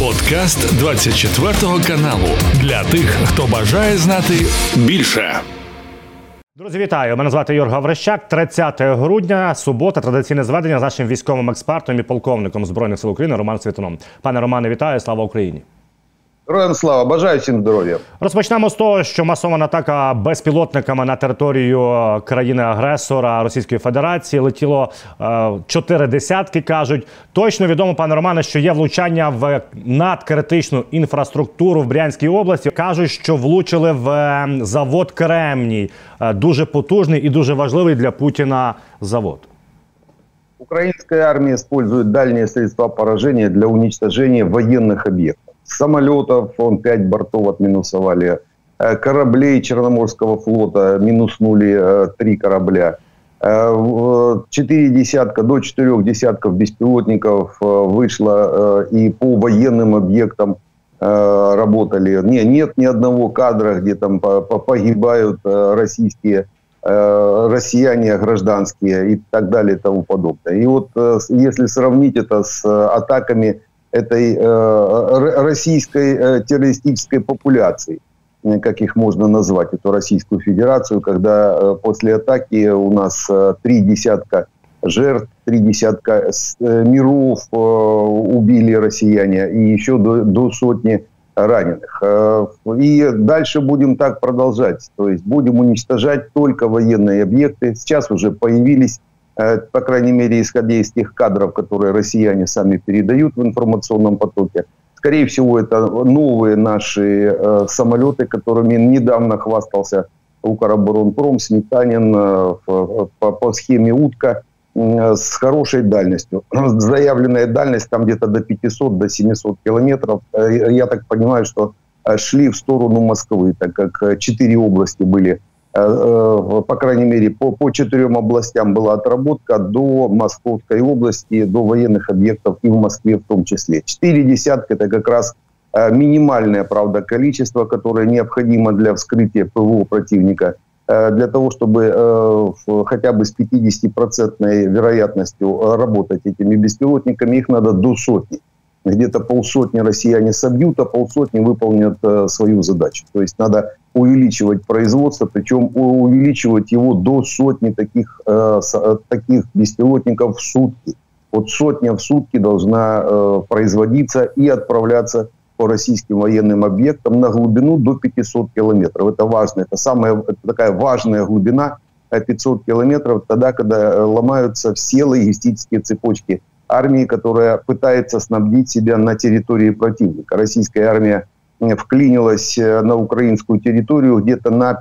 Подкаст 24 каналу для тих, хто бажає знати більше. Друзі, вітаю! Мене звати Юрга Врещак. 30 грудня, субота, традиційне зведення з нашим військовим експертом і полковником збройних сил України Романом Світуном. Пане Романе, вітаю! Слава Україні! Героям слава, бажаю всім здоров'я. Розпочнемо з того, що масована атака безпілотниками на територію країни-агресора Російської Федерації летіло е, чотири десятки. кажуть точно відомо, пане Романе, що є влучання в надкритичну інфраструктуру в Брянській області. кажуть, що влучили в е, завод Кремній, е, дуже потужний і дуже важливий для Путіна завод. Украинская армия использует дальние средства поражения для уничтожения военных объектов. Самолетов, он 5 бортов отминусовали, э, кораблей Черноморского флота минуснули 3 э, корабля. Э, четыре десятка, до четырех десятков беспилотников вышло и по военным объектам работали. Не, нет ни одного кадра, где там погибают российские россияне гражданские и так далее и тому подобное. И вот если сравнить это с атаками этой э, российской э, террористической популяции, э, как их можно назвать, эту Российскую Федерацию, когда после атаки у нас три десятка жертв, три десятка миров убили россияне и еще до, до сотни раненых. И дальше будем так продолжать. То есть будем уничтожать только военные объекты. Сейчас уже появились Э, по крайней мере, исходя из тех кадров, которые россияне сами передают в информационном потоке. Скорее всего, это новые наши э, самолеты, которыми недавно хвастался Укроборонпром, Сметанин э, по, по схеме «Утка» э, с хорошей дальностью. Заявленная дальность там где-то до 500, до 700 километров. Э, я так понимаю, что э, шли в сторону Москвы, так как четыре области были Э, э, по крайней мере, по, по четырем областям была отработка до Московской области, до военных объектов и в Москве в том числе. Четыре десятка – это как раз э, минимальное, правда, количество, которое необходимо для вскрытия ПВО противника, для того, чтобы хотя бы с 50% вероятностью работать этими беспилотниками, их надо до сотни где-то полсотни россияне собьют, а полсотни выполнят э, свою задачу. То есть надо увеличивать производство, причем увеличивать его до сотни таких, э, э, таких беспилотников в сутки. Вот сотня в сутки должна э, производиться и отправляться по российским военным объектам на глубину до 500 километров. Это важно, это самая это такая важная глубина 500 километров, тогда, когда э, ломаются все логистические цепочки армии, которая пытается снабдить себя на территории противника. Российская армия вклинилась э, на украинскую территорию где-то на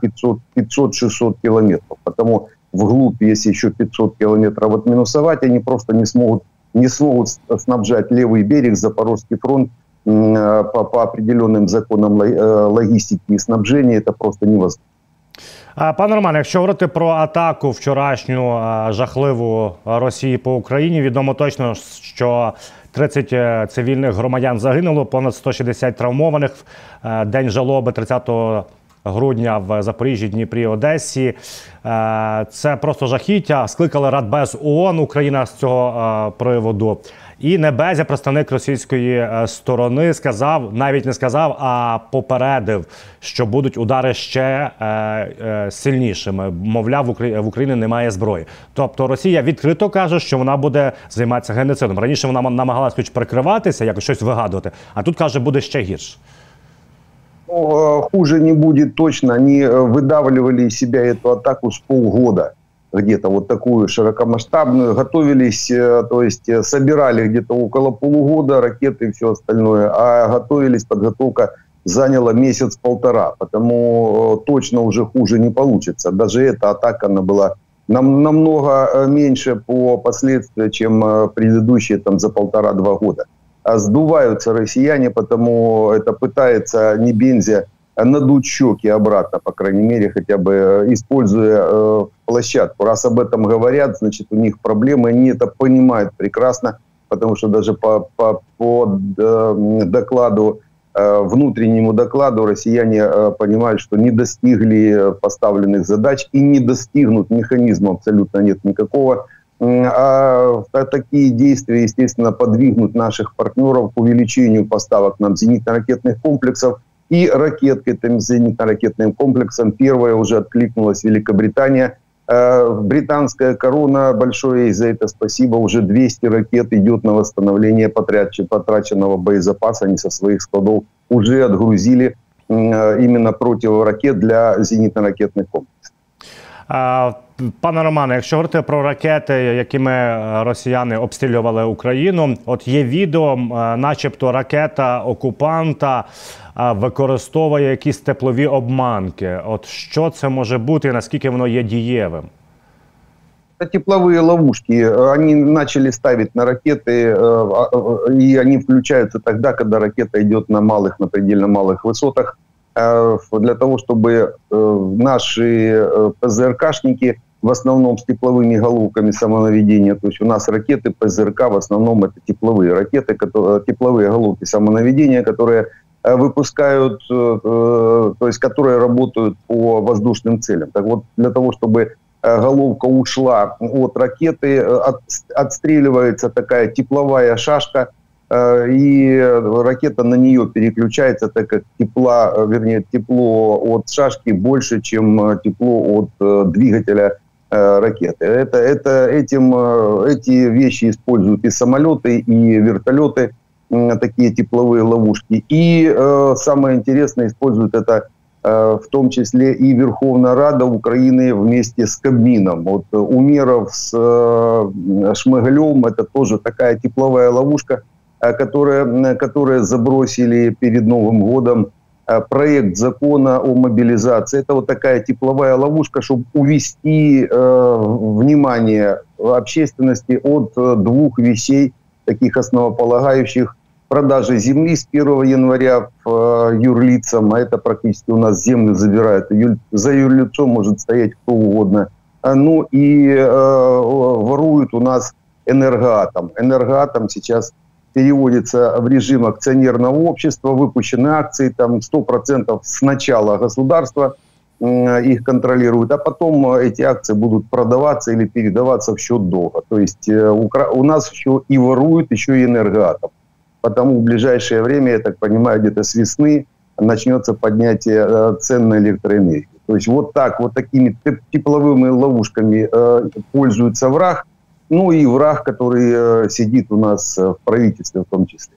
500-600 километров. Потому вглубь, если еще 500 километров отминусовать, они просто не смогут, не смогут снабжать левый берег, Запорожский фронт э, по, по определенным законам э, логистики и снабжения. Это просто невозможно. Пане Романе, якщо говорити про атаку вчорашню жахливу Росії по Україні, відомо точно, що 30 е, цивільних громадян загинуло, понад 160 травмованих. Е, день жалоби 30 грудня в Запоріжжі, Дніпрі, Одесі. Е, це просто жахіття. Скликали Радбез ООН Україна з цього приводу. І Небезя, представник російської е, сторони, сказав, навіть не сказав, а попередив, що будуть удари ще е, е, сильнішими. Мовляв, в Україні немає зброї. Тобто Росія відкрито каже, що вона буде займатися геноцидом. Раніше вона намагалась хоч прикриватися, якось щось вигадувати, а тут каже, буде ще гірше. Ну, хуже не будет точно. Они выдавливали из себя атаку с полгода где-то вот такую широкомасштабную, готовились, э, то есть э, собирали где-то около полугода ракеты и все остальное, а готовились, подготовка заняла месяц-полтора, потому э, точно уже хуже не получится. Даже эта атака, она была нам, намного меньше по последствиям, чем предыдущие там за полтора-два года. А сдуваются россияне, потому это пытается не бензя надуть щеки обратно, по крайней мере, хотя бы э, используя э, площадку. Раз об этом говорят, значит, у них проблемы, они это понимают прекрасно, потому что даже по, по, по э, докладу, внутреннему докладу россияне понимают, что не достигли поставленных задач и не достигнут механизма абсолютно нет никакого А такие действия, естественно, подвигнут наших партнеров к увеличению поставок нам зенитно-ракетных комплексов и ракет к этим зенитно-ракетным комплексам. Первая уже откликнулась Великобритания. Э, британская корона, большое ей за это спасибо, уже 200 ракет идет на восстановление потраченного боезапаса. Они со своих складов уже отгрузили именно противоракет для зенитно-ракетных комплексов. Пане Романе, якщо говорити про ракети, якими е, росіяни обстрілювали Україну, от є відео, е, начебто, ракета окупанта е, використовує якісь теплові обманки. От що це може бути і наскільки воно є дієвим? Тепловые ловушки, они начали ставить на ракеты, и они включаются тогда, когда ракета идет на малых, на предельно малых высотах, для того, чтобы наши ПЗРКшники в основном с тепловыми головками самонаведения. То есть у нас ракеты ПЗРК в основном это тепловые ракеты, которые, тепловые головки самонаведения, которые э, выпускают, э, э, то есть которые работают по воздушным целям. Так вот, для того, чтобы головка ушла от ракеты, от, отстреливается такая тепловая шашка, и ракета на нее переключается, так как тепла, вернее, тепло от шашки больше, чем тепло от двигателя Э, ракеты. Это, это, этим, э, эти вещи используют и самолеты, и вертолеты, такие тепловые ловушки. И э, самое интересное, используют это в том числе и Верховная Рада Украины вместе с Кабмином. Вот Умеров с Шмыгалем – это тоже такая тепловая ловушка, которая, которая забросили перед Новым годом Э, проект закона о мобилизации. Это вот такая тепловая ловушка, чтобы увести э, внимание общественности от э, двух вещей, таких основополагающих. Продажи земли с 1 января в э, юрлицам, а это практически у нас землю забирают. За юрлицом может стоять кто угодно. А, ну и э, воруют у нас энергоатом. Энергоатом сейчас переводится в режим акционерного общества, выпущены акции, там 100% сначала государство их контролирует, а потом эти акции будут продаваться или передаваться в счет долга. То есть э, у нас еще и воруют, еще и энергоатом. Потому в ближайшее время, я так понимаю, где-то с весны начнется поднятие э, цен на электроэнергию. То есть вот так, вот такими тепловыми ловушками э, пользуется враг – ну и враг, который э, сидит у нас э, в правительстве в том числе.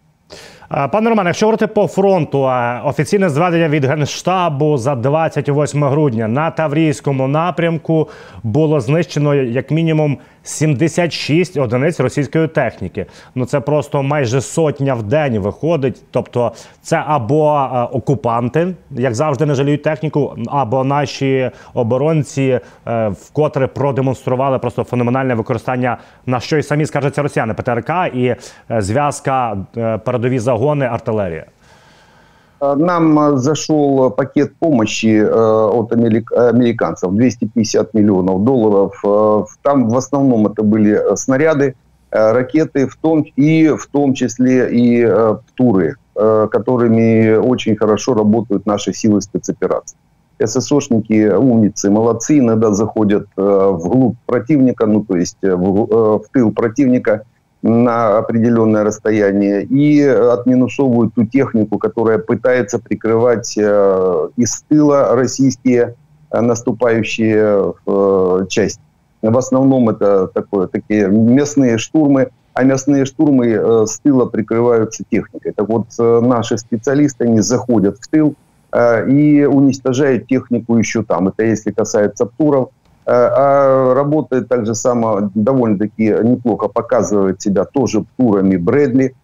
Пане Романе, якщо говорити по фронту, офіційне зведення від Генштабу за 28 грудня на Таврійському напрямку було знищено як мінімум 76 одиниць російської техніки. Ну це просто майже сотня в день виходить. Тобто, це або е, окупанти, як завжди, не жаліють техніку, або наші оборонці е, вкотре продемонстрували просто феноменальне використання на що й самі скажуться росіяни ПТРК і е, зв'язка передові загони артилерія. Нам зашел пакет помощи от американцев 250 миллионов долларов. Там в основном это были снаряды, ракеты, в том, и в том числе и ПТУРы, которыми очень хорошо работают наши силы спецопераций. ССОшники умницы, молодцы, иногда заходят вглубь противника, ну то есть в тыл противника – на определенное расстояние и отминусовывают ту технику, которая пытается прикрывать э, из тыла российские э, наступающие э, части. В основном это такое, такие местные штурмы, а местные штурмы с тыла прикрываются техникой. Так вот, наши специалисты, они заходят в тыл и уничтожают технику еще там. Это если касается ПТУРов, а работает также само довольно-таки неплохо, показывает себя тоже турами Брэдли.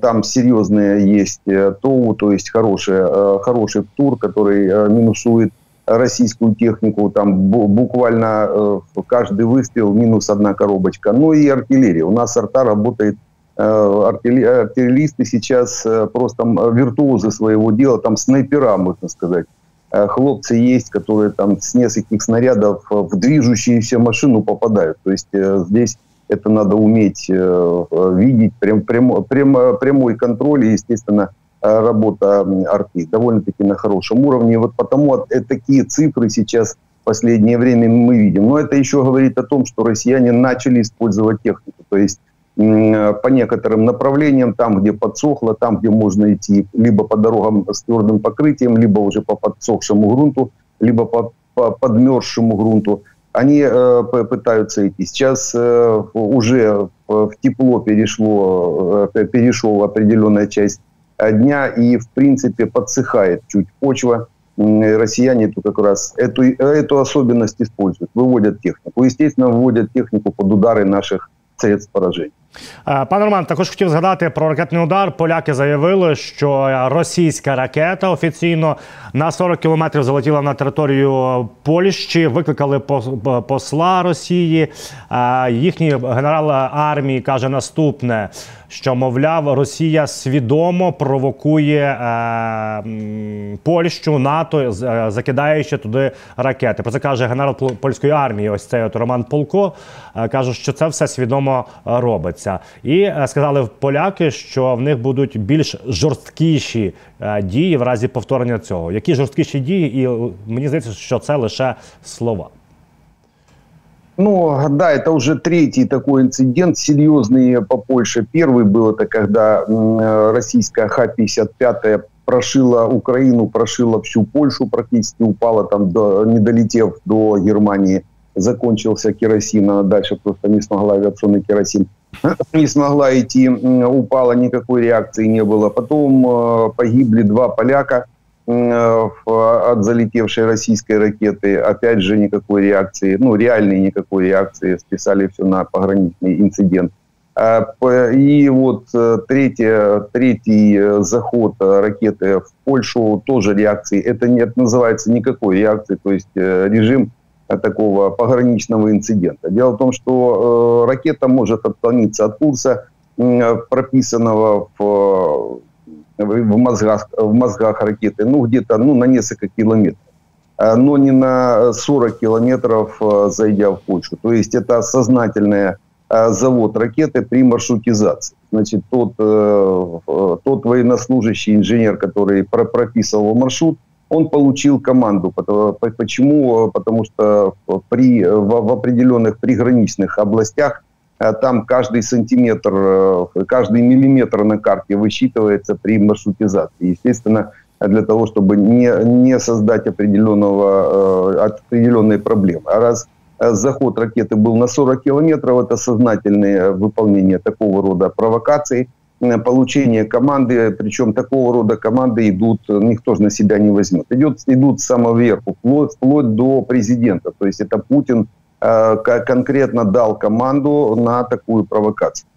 Там серьезные есть э, ТОУ, то есть хороший, э, хороший тур, который минусует российскую технику. Там буквально каждый выстрел минус одна коробочка. Ну и артиллерия. У нас арта работает артиллеристы сейчас просто виртуозы своего дела, там снайпера, можно сказать. Э, хлопцы есть, которые там с нескольких снарядов в движущуюся машину попадают. То есть э, здесь это надо уметь э, видеть, прям, прям, прям, прямой контроль и, естественно, работа арты довольно-таки на хорошем уровне. Вот потому такие цифры сейчас последнее время мы видим. Но это еще говорит о том, что россияне начали использовать технику. То есть по некоторым направлениям, там, где подсохло, там, где можно идти либо по дорогам с твердым покрытием, либо уже по подсохшему грунту, либо по, по подмерзшему грунту, они э, пытаются идти. Сейчас э, уже в тепло перешло, э, перешел определенная часть дня, и, в принципе, подсыхает чуть почва. Россияне тут как раз эту, эту особенность используют, выводят технику. Естественно, выводят технику под удары наших средств поражения. Е, пане Роман, також хотів згадати про ракетний удар. Поляки заявили, що російська ракета офіційно на 40 кілометрів залетіла на територію Польщі, викликали посла Росії. Е, їхній генерал армії каже наступне: що мовляв, Росія свідомо провокує е, Польщу НАТО, закидаючи туди ракети. Про це каже генерал польської армії. Ось цей от Роман Полко. каже, що це все свідомо робиться відбувається. І е, сказали поляки, що в них будуть більш жорсткіші е, дії в разі повторення цього. Які жорсткіші дії, і е, мені здається, що це лише слова. Ну, да, это уже третий такой инцидент серьезный по Польше. Первый был это когда российская Х-55 прошила Украину, прошила всю Польшу, практически упала там, до, не долетев до Германии. Закончился керосин, она дальше просто не смогла авиационный керосин не смогла идти, упала, никакой реакции не было. Потом э, погибли два поляка э, от залетевшей российской ракеты. Опять же, никакой реакции, ну, реальной никакой реакции. Списали все на пограничный инцидент. А, и вот э, третий, третий заход ракеты в Польшу тоже реакции. Это не называется никакой реакции. То есть режим такого пограничного инцидента. Дело в том, что э, ракета может отклониться от курса, э, прописанного в, в, мозгах, в мозгах ракеты, ну, где-то ну, на несколько километров но не на 40 километров э, зайдя в Польшу. То есть это сознательный э, завод ракеты при маршрутизации. Значит, тот, э, тот военнослужащий инженер, который прописывал маршрут, он получил команду. Почему? Потому что при, в, в определенных приграничных областях э, там каждый сантиметр, э, каждый миллиметр на карте высчитывается при маршрутизации. Естественно, для того, чтобы не, не создать определенного, э, определенные проблемы. А раз заход ракеты был на 40 километров, это сознательное выполнение такого рода провокаций – получение команды, причем такого рода команды идут, никто же на себя не возьмет. Идет, идут с самого верху, вплоть, вплоть до президента. То есть это Путин э, конкретно дал команду на такую провокацию.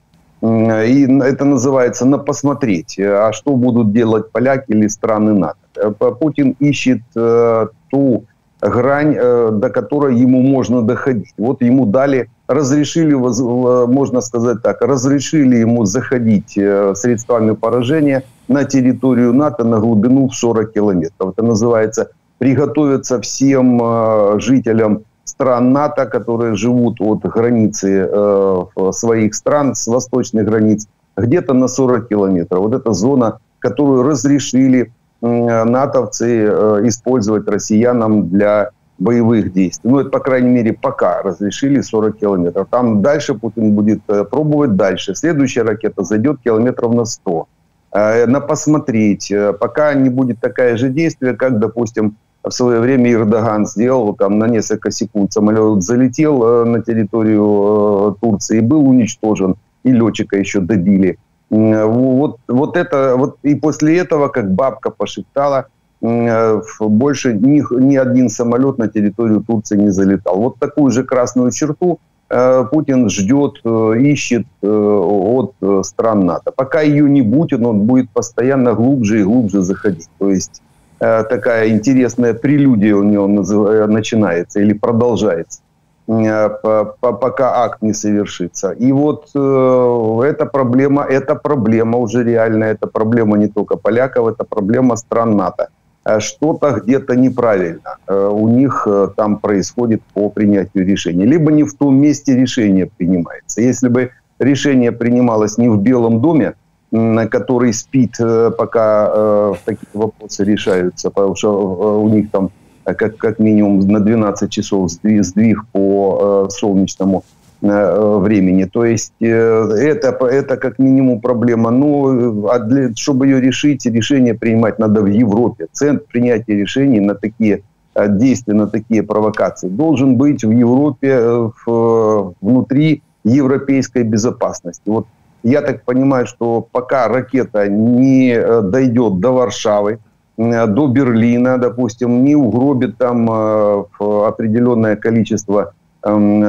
И это называется «на посмотреть», а что будут делать поляки или страны НАТО. Э, Путин ищет э, ту грань, э, до которой ему можно доходить. Вот ему дали, разрешили, можно сказать так, разрешили ему заходить э, средствами поражения на территорию НАТО на глубину в 40 километров. Это называется приготовиться всем э, жителям стран НАТО, которые живут от границы своих стран, с восточных границ, где-то на 40 километров. Вот эта зона, которую разрешили натовцы э, использовать россиянам для боевых действий. Ну, это, по крайней мере, пока разрешили 40 километров. Там дальше Путин будет э, пробовать дальше. Следующая ракета зайдет километров на 100. Э, на посмотреть, пока не будет такое же действие, как, допустим, в свое время Эрдоган сделал, там на несколько секунд самолет залетел на территорию Турции и был уничтожен, и летчика еще добили. Вот, вот это, вот и после этого, как бабка пошептала, больше ни, ни один самолет на территорию Турции не залетал. Вот такую же красную черту э, Путин ждет, э, ищет э, от стран НАТО. Пока ее не будет, он будет постоянно глубже и глубже заходить. То есть такая интересная прелюдия у него начинается или продолжается. Э, пока акт не совершится. И вот э, эта проблема, эта проблема уже реальная, это проблема не только поляков, это проблема стран НАТО. Э, что-то где-то неправильно у них там происходит по принятию решения. Либо не в том месте решение принимается. Если бы решение принималось не в Белом доме, который спит, пока такие вопросы решаются, потому что у них там как, как минимум на 12 часов сдвиг, сдвиг по солнечному времени. То есть это, это как минимум проблема. Но а для, чтобы ее решить, решение принимать надо в Европе. Центр принятия решений на такие действия, на такие провокации должен быть в Европе в, внутри европейской безопасности. Вот я так понимаю, что пока ракета не э, дойдет до Варшавы, э, до Берлина, допустим, не угробит там э, определенное количество эм,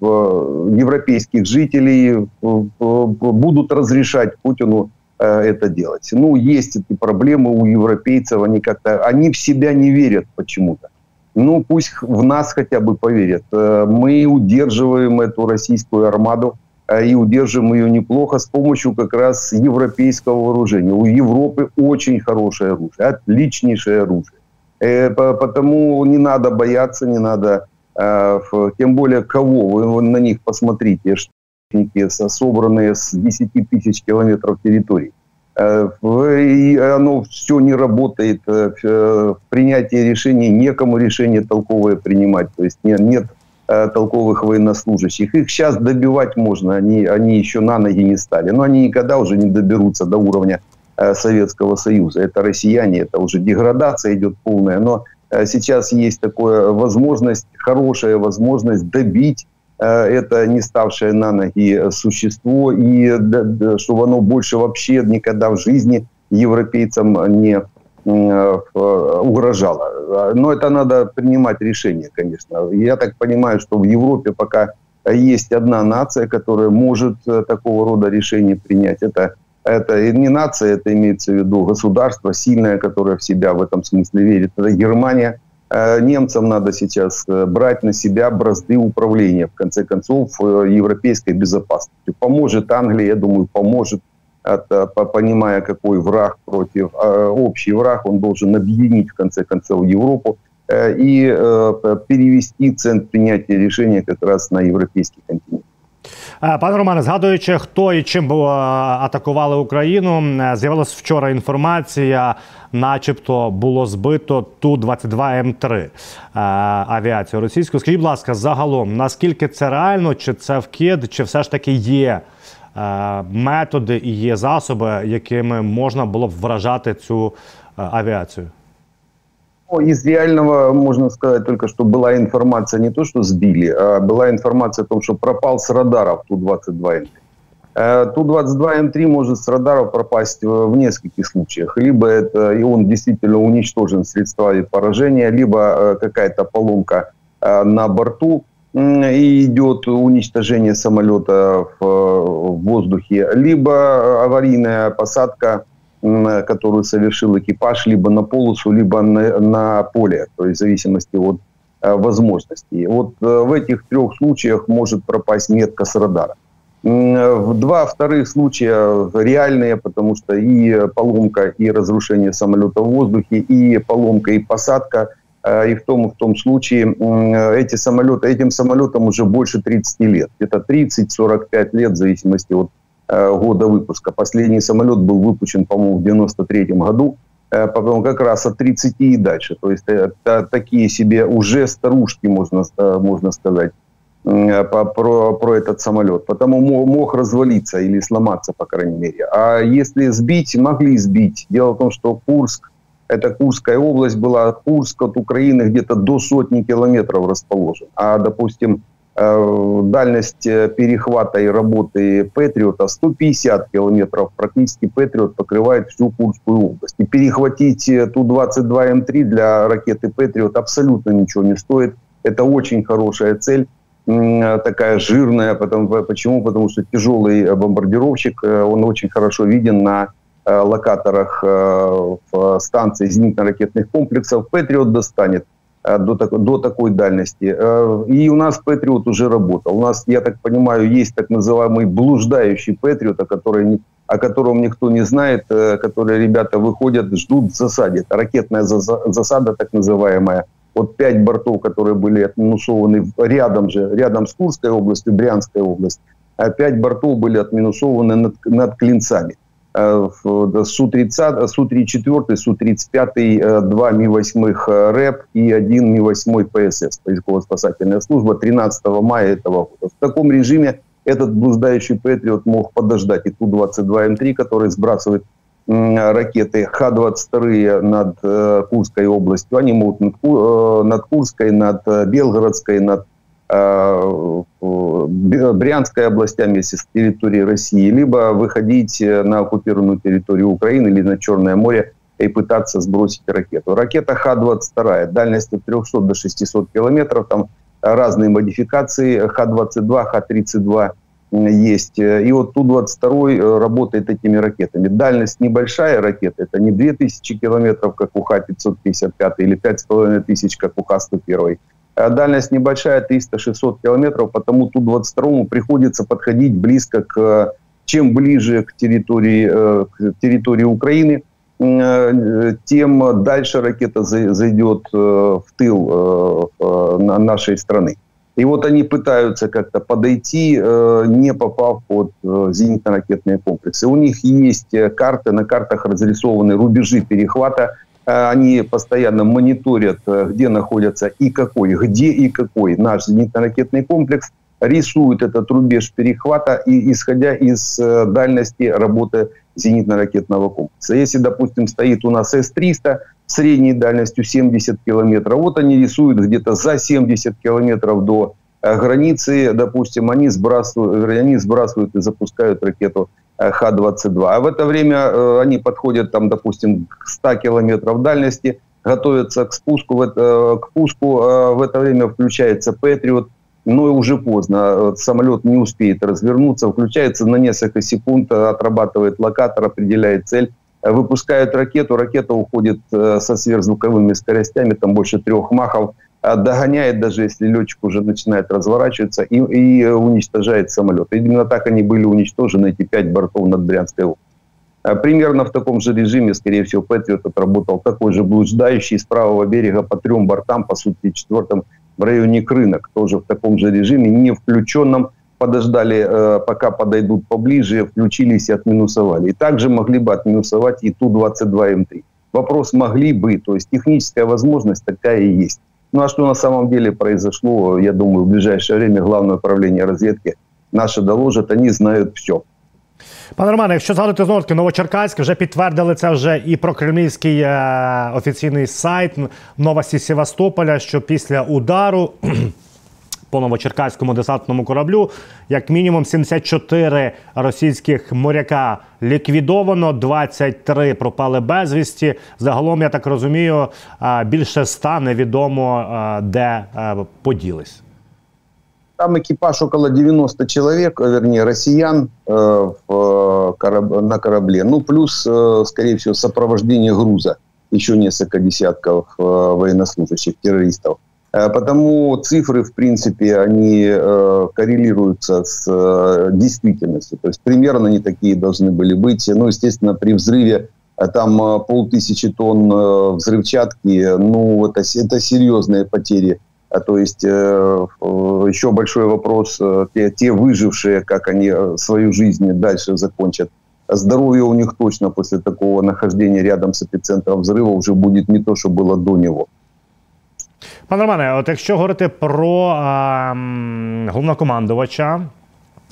европейских жителей, будут разрешать Путину это делать. Ну, есть эти проблемы у европейцев, они как-то, они в себя не верят почему-то. Ну, пусть в нас хотя бы поверят. Мы удерживаем эту российскую армаду, и удержим ее неплохо с помощью как раз европейского вооружения. У Европы очень хорошее оружие, отличнейшее оружие. Э, потому не надо бояться, не надо, а, тем более кого, вы на них посмотрите, штатники собранные с 10 тысяч километров территории. Э, и оно все не работает, э, в принятии решений некому решение толковое принимать, то есть нет, нет Э, толковых военнослужащих. Их сейчас добивать можно, они, они еще на ноги не стали. Но они никогда уже не доберутся до уровня э, Советского Союза. Это россияне, это уже деградация идет полная. Но э, сейчас есть такая возможность, хорошая возможность добить это не ставшее на ноги существо, и чтобы оно больше вообще никогда в жизни европейцам не Э, угрожало. Но это надо принимать решение, конечно. Я так понимаю, что в Европе пока есть одна нация, которая может э, такого рода решение принять. Это, это не нация, это имеется в виду государство сильное, которое в себя в этом смысле верит. Это Германия. Э, немцам надо сейчас брать на себя бразды управления, в конце концов, европейской безопасностью. Поможет Англия, я думаю, поможет это, понимая, какой враг против, а, общий враг, он должен объединить, в конце концов, Европу э, и э, перевести центр принятия решения как раз на европейский континент. Е, пане Романе, згадуючи, хто і чим було атакували Україну, е, з'явилася вчора інформація, начебто було збито ту 22 М 3 е, авіацію російську. Скажіть, будь ласка, загалом наскільки це реально, чи це вкид, чи все ж таки є Е, методи і є засоби, якими можна було б вражати цю е, авіацію? Из реального можно сказать только, что была информация не то, что сбили, а была информация о том, что пропал с радаров Ту-22М3. Ту-22М3 может с радаров пропасть в нескольких случаях. Либо это и он действительно уничтожен средствами поражения, либо э, какая-то поломка э, на борту, и идет уничтожение самолета в, в воздухе, либо аварийная посадка, которую совершил экипаж, либо на полосу, либо на, на поле, то есть в зависимости от э, возможностей. Вот э, в этих трех случаях может пропасть метка с радара. В два вторых случая реальные, потому что и поломка, и разрушение самолета в воздухе, и поломка, и посадка – и в том, в том случае эти самолеты, этим самолетам уже больше 30 лет. Это 30-45 лет в зависимости от э, года выпуска. Последний самолет был выпущен, по-моему, в 93 году. Э, потом как раз от 30 и дальше. То есть это такие себе уже старушки, можно, можно сказать, про, про этот самолет. Потому мог развалиться или сломаться, по крайней мере. А если сбить, могли сбить. Дело в том, что Курск это Курская область была, Курск от Украины где-то до сотни километров расположен. А, допустим, э, дальность э, перехвата и работы Патриота 150 километров. Практически Патриот покрывает всю Курскую область. И перехватить э, Ту-22М3 для ракеты Патриот абсолютно ничего не стоит. Это очень хорошая цель такая жирная. Потому, почему? Потому что тяжелый бомбардировщик, он очень хорошо виден на локаторах э, в станции зенитно-ракетных комплексов. Патриот достанет э, до, так, до такой дальности. И у нас Патриот уже работал. У нас, я так понимаю, есть так называемый блуждающий Патриот, о, которой, о котором никто не знает, которые ребята выходят, ждут в засаде. Ракетная засада, так называемая. Вот пять бортов, которые были отминусованы рядом же, рядом с Курской областью, Брянской областью, а пять бортов были отминусованы над, над Клинцами. Э, в- Су-30, Су-34, Су-35, э, два Ми-8 э, РЭП и один Ми-8 ПСС, поисково-спасательная служба, 13 мая этого года. В таком режиме этот блуждающий Патриот мог подождать и Ту-22М3, который сбрасывает ракеты Х-22 над э, Курской областью. Они могут над, э, Курской, над Белгородской, над Брянской областями, если с территории России, либо выходить э, на оккупированную территорию Украины или на Черное море и пытаться сбросить ракету. Ракета Х-22, дальность от 300 до 600 километров, там разные модификации, Х-22, Х-32 м, есть. Э, И вот Ту-22 э, работает этими ракетами. Дальность небольшая ракета, это не 2000 километров, как у Х-555, или 5500, как у Х-101. А Дальность небольшая, 300-600 километров, потому Ту-22 приходится подходить близко к... Чем ближе к территории, э, к территории Украины, э, тем дальше ракета за- зайдет э, в тыл на- нашей страны. И вот они пытаются как-то подойти, не попав под зенитно-ракетные комплексы. У них есть карты, на картах разрисованы рубежи перехвата. Э, Они постоянно мониторят, э, где находятся и какой, где и какой наш зенитно-ракетный комплекс, рисуют этот рубеж перехвата, и исходя из э, дальности работы зенитно-ракетного комплекса. Если, допустим, стоит у нас С-300 средней дальностью 70 километров, вот они рисуют где-то за 70 километров до границы, допустим, они сбрасывают, они сбрасывают и запускают ракету Х-22. А в это время э, они подходят, там, допустим, к 100 километров дальности, готовятся к спуску, это, к пуску, э, в это время включается Патриот, но уже поздно, Э, самолет не успеет развернуться, включается на несколько секунд, э, отрабатывает локатор, определяет цель, э, выпускают ракету, ракета уходит э, со сверхзвуковыми скоростями, там больше трех махов, э, догоняет даже, если летчик уже начинает разворачиваться и, и уничтожает самолет. Именно так они были уничтожены, эти пять бортов над Брянской областью. Э, Примерно в таком же режиме, скорее всего, Патриот отработал такой же блуждающий с правого берега по трем бортам, по сути, четвертым в районе Крынок, тоже в таком же режиме, не включенном, подождали, э, пока подойдут поближе, включились и отминусовали. И также могли бы отминусовать и Ту-22М3. Вопрос могли бы, то есть техническая возможность такая и есть. Ну а что на самом деле произошло, я думаю, в ближайшее время Главное управление разведки наше доложит, они знают все. Пане Романе, якщо згадати знову таки Новочеркаськ, вже підтвердили це вже і про кремлівський е, офіційний сайт Новості Севастополя, що після удару по новочеркаському десантному кораблю, як мінімум 74 російських моряка ліквідовано, 23 пропали безвісті. Загалом, я так розумію, е, більше 100 невідомо е, де е, поділись. Там экипаж около 90 человек, э, вернее, россиян э, в, э, кораб- на корабле. Ну, плюс, э, скорее всего, сопровождение груза. Еще несколько десятков э, военнослужащих, террористов. Э, Потому цифры, в принципе, они э, коррелируются с э, действительностью. То есть примерно они такие должны были быть. Ну, естественно, при взрыве там полтысячи тонн взрывчатки, ну, это, это серьезные потери а То есть еще большой вопрос, те, те выжившие, как они свою жизнь дальше закончат. Здоровье у них точно после такого нахождения рядом с эпицентром взрыва уже будет не то, что было до него. Пане Романе, от якщо говорити про а, головнокомандувача,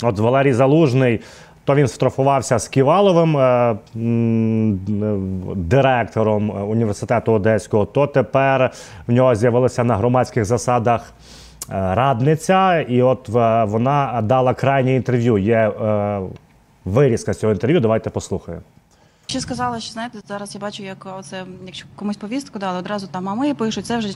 от Валерій Залужний, то він строфувався з Ківаловим, е, директором університету Одеського, то тепер в нього з'явилася на громадських засадах е, радниця, і от вона дала крайнє інтерв'ю. Є е, вирізка з цього інтерв'ю. Давайте послухаємо. Ще сказала, що знаєте, зараз я бачу, як оце, якщо комусь повістку дали, одразу там мами пишуть, це вже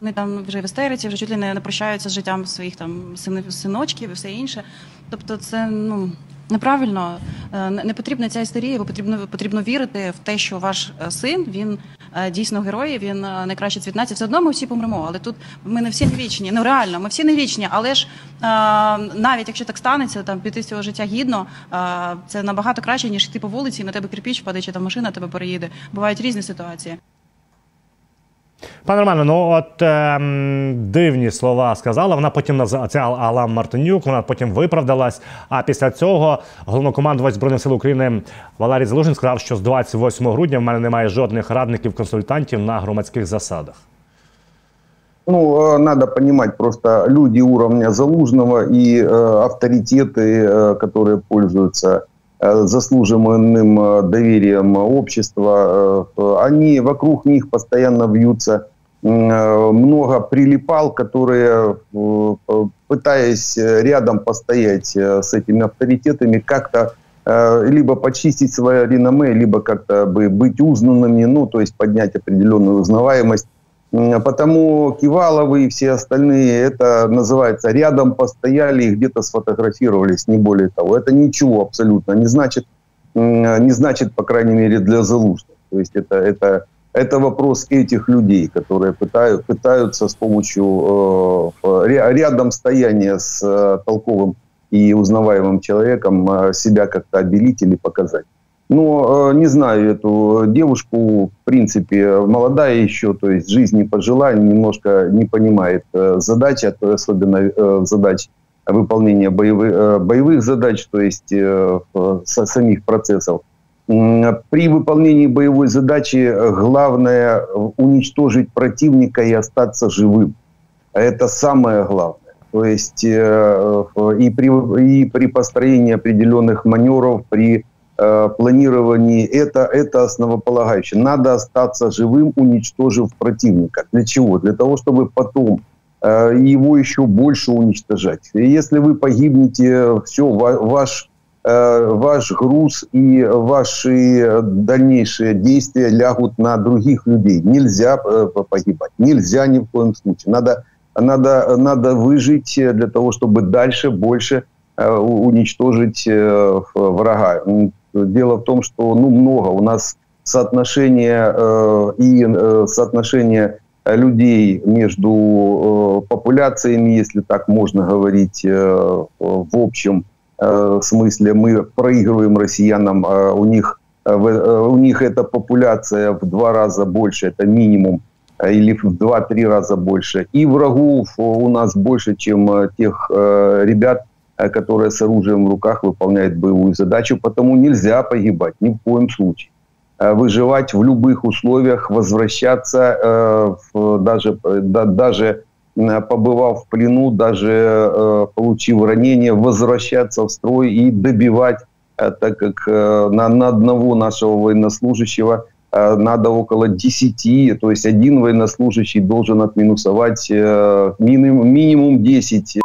вони там вже в істериці, вже чуть ли не, не прощаються з життям своїх там синочків і все інше. Тобто, це ну неправильно. Е, Не потрібна ця істерія, бо потрібно потрібно вірити в те, що ваш е, син він дійсно герої. він е, найкраще цвіт нації. Все одно ми всі помремо, але тут ми не всі не вічні. Ну реально, ми всі не вічні, але ж е, навіть якщо так станеться, там піти з цього життя гідно, е, це набагато краще, ніж йти по вулиці, і на тебе кирпіч впаде, чи там машина тебе переїде. Бувають різні ситуації. Пане Романе, ну от ем, дивні слова сказала. Вона потім наз- це Ал- Алан Мартинюк, вона потім виправдалась. А після цього головнокомандувач збройних сил України Валерій Залужний сказав, що з 28 грудня в мене немає жодних радників, консультантів на громадських засадах. Ну, э, надо понимать, просто люди уровня Залужного и э, авторитеты, э, которые пользуются э, заслуженным э, доверием общества, э, они вокруг них постоянно вьются э, много прилипал, которые, э, э, пытаясь э, рядом постоять э, с этими авторитетами, как-то э, либо почистить свое реноме, либо как-то бы быть узнанными, ну, то есть поднять определенную узнаваемость. Потому Киваловы и все остальные, это называется, рядом постояли и где-то сфотографировались, не более того. Это ничего абсолютно не значит, не значит, по крайней мере, для Залужных. То есть это, это, это вопрос этих людей, которые пытают, пытаются с помощью э, ря- рядом стояния с э, толковым и узнаваемым человеком э, себя как-то обелить или показать. Но э, не знаю эту девушку, в принципе, молодая еще, то есть жизнь не пожила, немножко не понимает э, задач, а особенно э, задач выполнения боевых, э, боевых задач, то есть э, самих процессов. При выполнении боевой задачи э, главное э, уничтожить противника и остаться живым. Это самое главное. То есть э, э, и при, и при построении определенных маневров, при э, планировании, это, это основополагающее. Надо остаться живым, уничтожив противника. Для чего? Для того, чтобы потом э, его еще больше уничтожать. И если вы погибнете, все, ваш, э, ваш груз и ваши дальнейшие действия лягут на других людей. Нельзя э, погибать, нельзя ни в коем случае. Надо, надо, надо выжить для того, чтобы дальше больше э, уничтожить врага. Дело в том, что ну, много у нас соотношение э, и э, соотношение людей между э, популяциями, если так можно говорить, э, в общем э, смысле, мы проигрываем россиянам, э, у них э, э, у них эта популяция в два раза больше, это минимум, э, или в два-три раза больше. И врагов у нас больше, чем э, тех э, ребят, э, которые с оружием в руках выполняют боевую задачу. Потому нельзя погибать ни в коем случае. Э, Выживать в любых условиях, возвращаться, э, даже, да- даже побывав в плену, даже получив ранение, возвращаться в строй и добивать, так как на, на одного нашего военнослужащего надо около 10, то есть один военнослужащий должен отминусовать минимум, минимум 10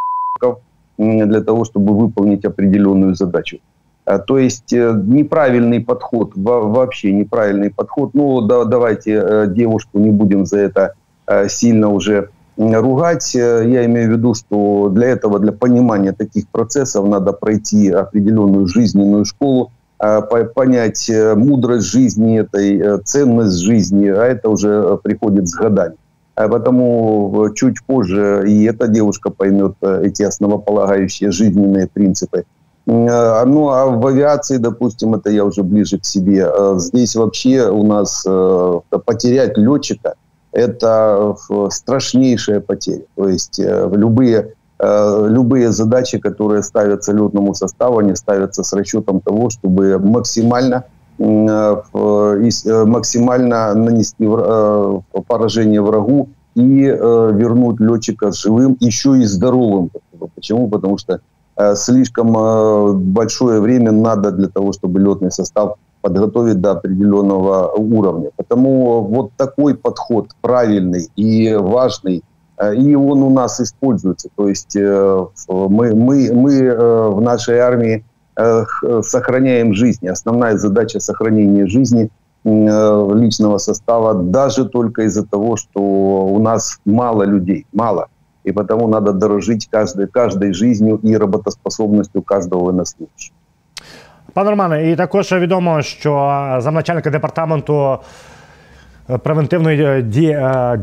м, для того, чтобы выполнить определенную задачу. А, То есть э, неправильный подход, во- вообще неправильный подход. Ну, да, давайте э, девушку не будем за это э, сильно уже ругать. Э, Я имею в виду, что для этого, для понимания таких процессов надо пройти определенную жизненную школу, э, по- понять э, мудрость жизни этой, э, ценность жизни, а это уже э, приходит с годами. А Потому э, чуть позже и эта девушка поймет э, эти основополагающие жизненные принципы. Э, Ну, а в авиации, допустим, это я уже ближе к себе. э, Здесь вообще у нас э, потерять летчика – это э, страшнейшая потеря. То есть э, любые, э, любые задачи, которые ставятся летному составу, они ставятся с расчетом того, чтобы максимально э, э, максимально нанести э, поражение врагу и э, вернуть летчика живым, еще и здоровым. Почему? Потому что э, слишком э, большое время надо для того, чтобы летный состав подготовить до определенного уровня. Потому вот такой подход правильный и важный, э, и он у нас используется. То есть э, мы, мы, мы э, в нашей армии э, сохраняем жизни. Основная задача сохранения жизни э, личного состава даже только из-за того, что у нас мало людей, мало. И потому надо дорожить каждой, каждой жизнью и работоспособностью каждого военнослужащего. Пане Романе, і також відомо, що замначальника департаменту е, превентивної е, ді- е,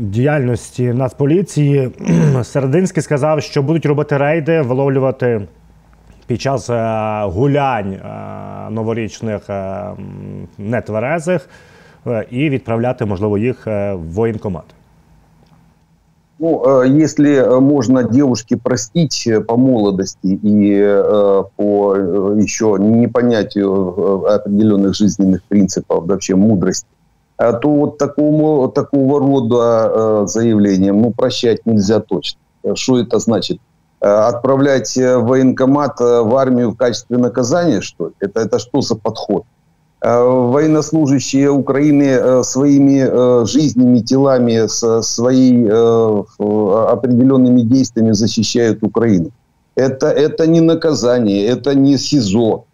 діяльності Нацполіції Серединський сказав, що будуть робити рейди, виловлювати під час е, гулянь е, новорічних е, м, нетверезих. е, і відправляти, можливо, їх е, в воєнкомат? Ну, э, если э, можно девушке простить э, по молодости и по еще непонятию определенных жизненных принципов, вообще мудрости, то вот такому, такого рода заявлением ну, прощать нельзя точно. Что это значит? Отправлять военкомат в армию в качестве наказания, что ли? Это, это что за подход? Э, военнослужащие Украины э, своими э, жизнями, телами, своими определенными действиями защищают Украину. Это, это не наказание, это не СИЗО,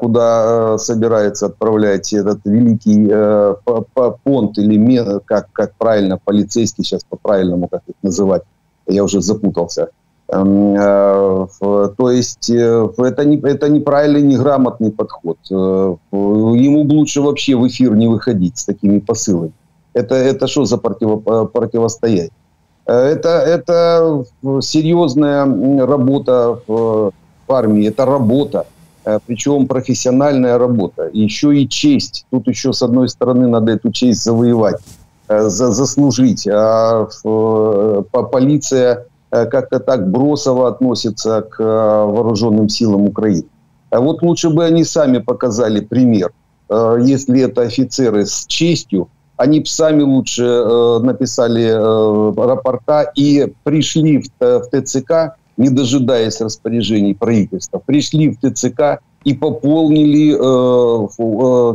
куда собирается отправлять этот великий понт или как, как правильно, полицейский сейчас по-правильному, как их называть, я уже запутался – э, то есть э, это, не, это неправильный, неграмотный подход. Э, ему лучше вообще в эфир не выходить с такими посылами. Это, это что за противо, противостояние? Это, это серьезная работа в армии, это работа, причем профессиональная работа. Еще и честь. Тут еще, с одной стороны, надо эту честь завоевать, заслужить. А полиция Э, как-то так бросово относится к э, вооруженным силам Украины. А вот лучше бы они сами показали пример. Э, если это офицеры с честью, они бы сами лучше написали рапорта и пришли в ТЦК, не дожидаясь распоряжений правительства, пришли в ТЦК и пополнили,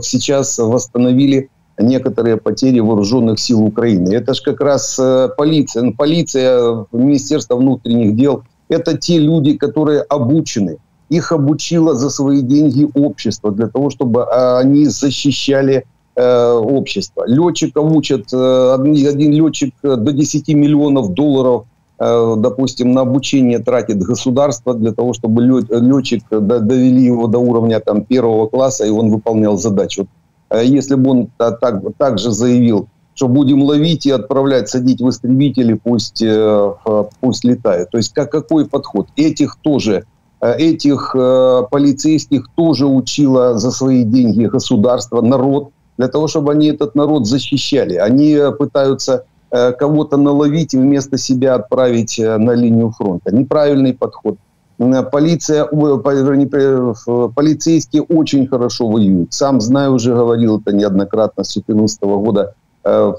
сейчас восстановили некоторые потери вооруженных сил Украины. Это же как раз э, полиция, ну, полиция, Министерство внутренних дел. Это те люди, которые обучены. Их обучило за свои деньги общество для того, чтобы а, они защищали э, общество. Летчиков учат, э, один летчик до 10 миллионов долларов допустим, на обучение тратит государство для того, чтобы летчик довели его до уровня там, первого класса, и он выполнял задачу. Э, если бы он так, так же заявил, что будем ловить и отправлять, садить в истребители, пусть, э, пусть летают. То есть как, какой подход? Этих тоже, э, этих полицейских тоже учило за свои деньги государство, народ, для того, чтобы они этот народ защищали. Они пытаются кого-то наловить и вместо себя отправить на линию фронта. Неправильный подход полиция, полицейские очень хорошо воюют. Сам знаю, уже говорил это неоднократно с 2014 года. Э,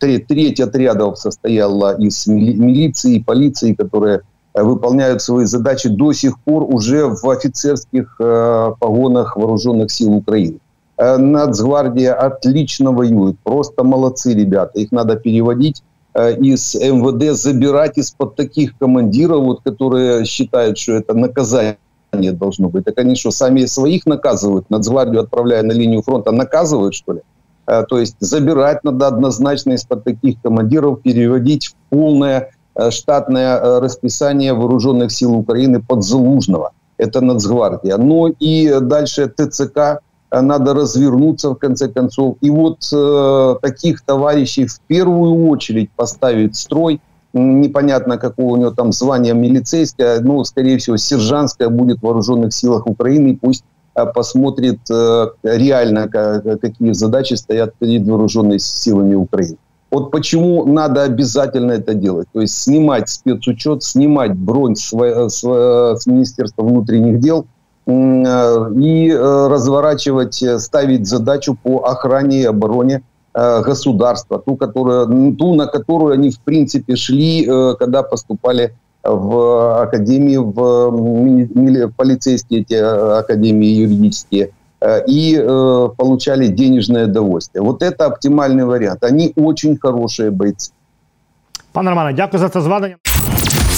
треть отрядов состояла из милиции и полиции, которые э, выполняют свои задачи до сих пор уже в офицерских э, погонах вооруженных сил Украины. Нацгвардия отлично воюет, просто молодцы ребята. Их надо переводить Э, из МВД забирать из-под таких командиров, вот, которые считают, что это наказание должно быть. Так они что, сами своих наказывают, Нацгвардию отправляя на линию фронта, наказывают, что ли? Э, то есть забирать надо однозначно из-под таких командиров, переводить в полное э, штатное расписание вооруженных сил Украины под Залужного. Это Нацгвардия. Ну и дальше ТЦК, Э, надо развернуться в конце концов. И вот э, таких товарищей в первую очередь поставить строй. Непонятно, какого у него там звание милицейское, ну, скорее всего, сержантское будет в вооруженных силах Украины. Пусть э, посмотрит э, реально, какие задачи стоят перед вооруженными силами Украины. Вот почему надо обязательно это делать. То есть снимать спецучет, снимать бронь с, с, с Министерства внутренних дел – Э, и э, разворачивать, э, ставить задачу по охране и обороне государства, ту, которую, ту, на которую они в принципе шли, когда поступали в академии, в полицейские эти академии юридические, и получали денежное удовольствие. Вот это оптимальный вариант. Они очень хорошие бойцы. Пане Романе, дякую за це зведення.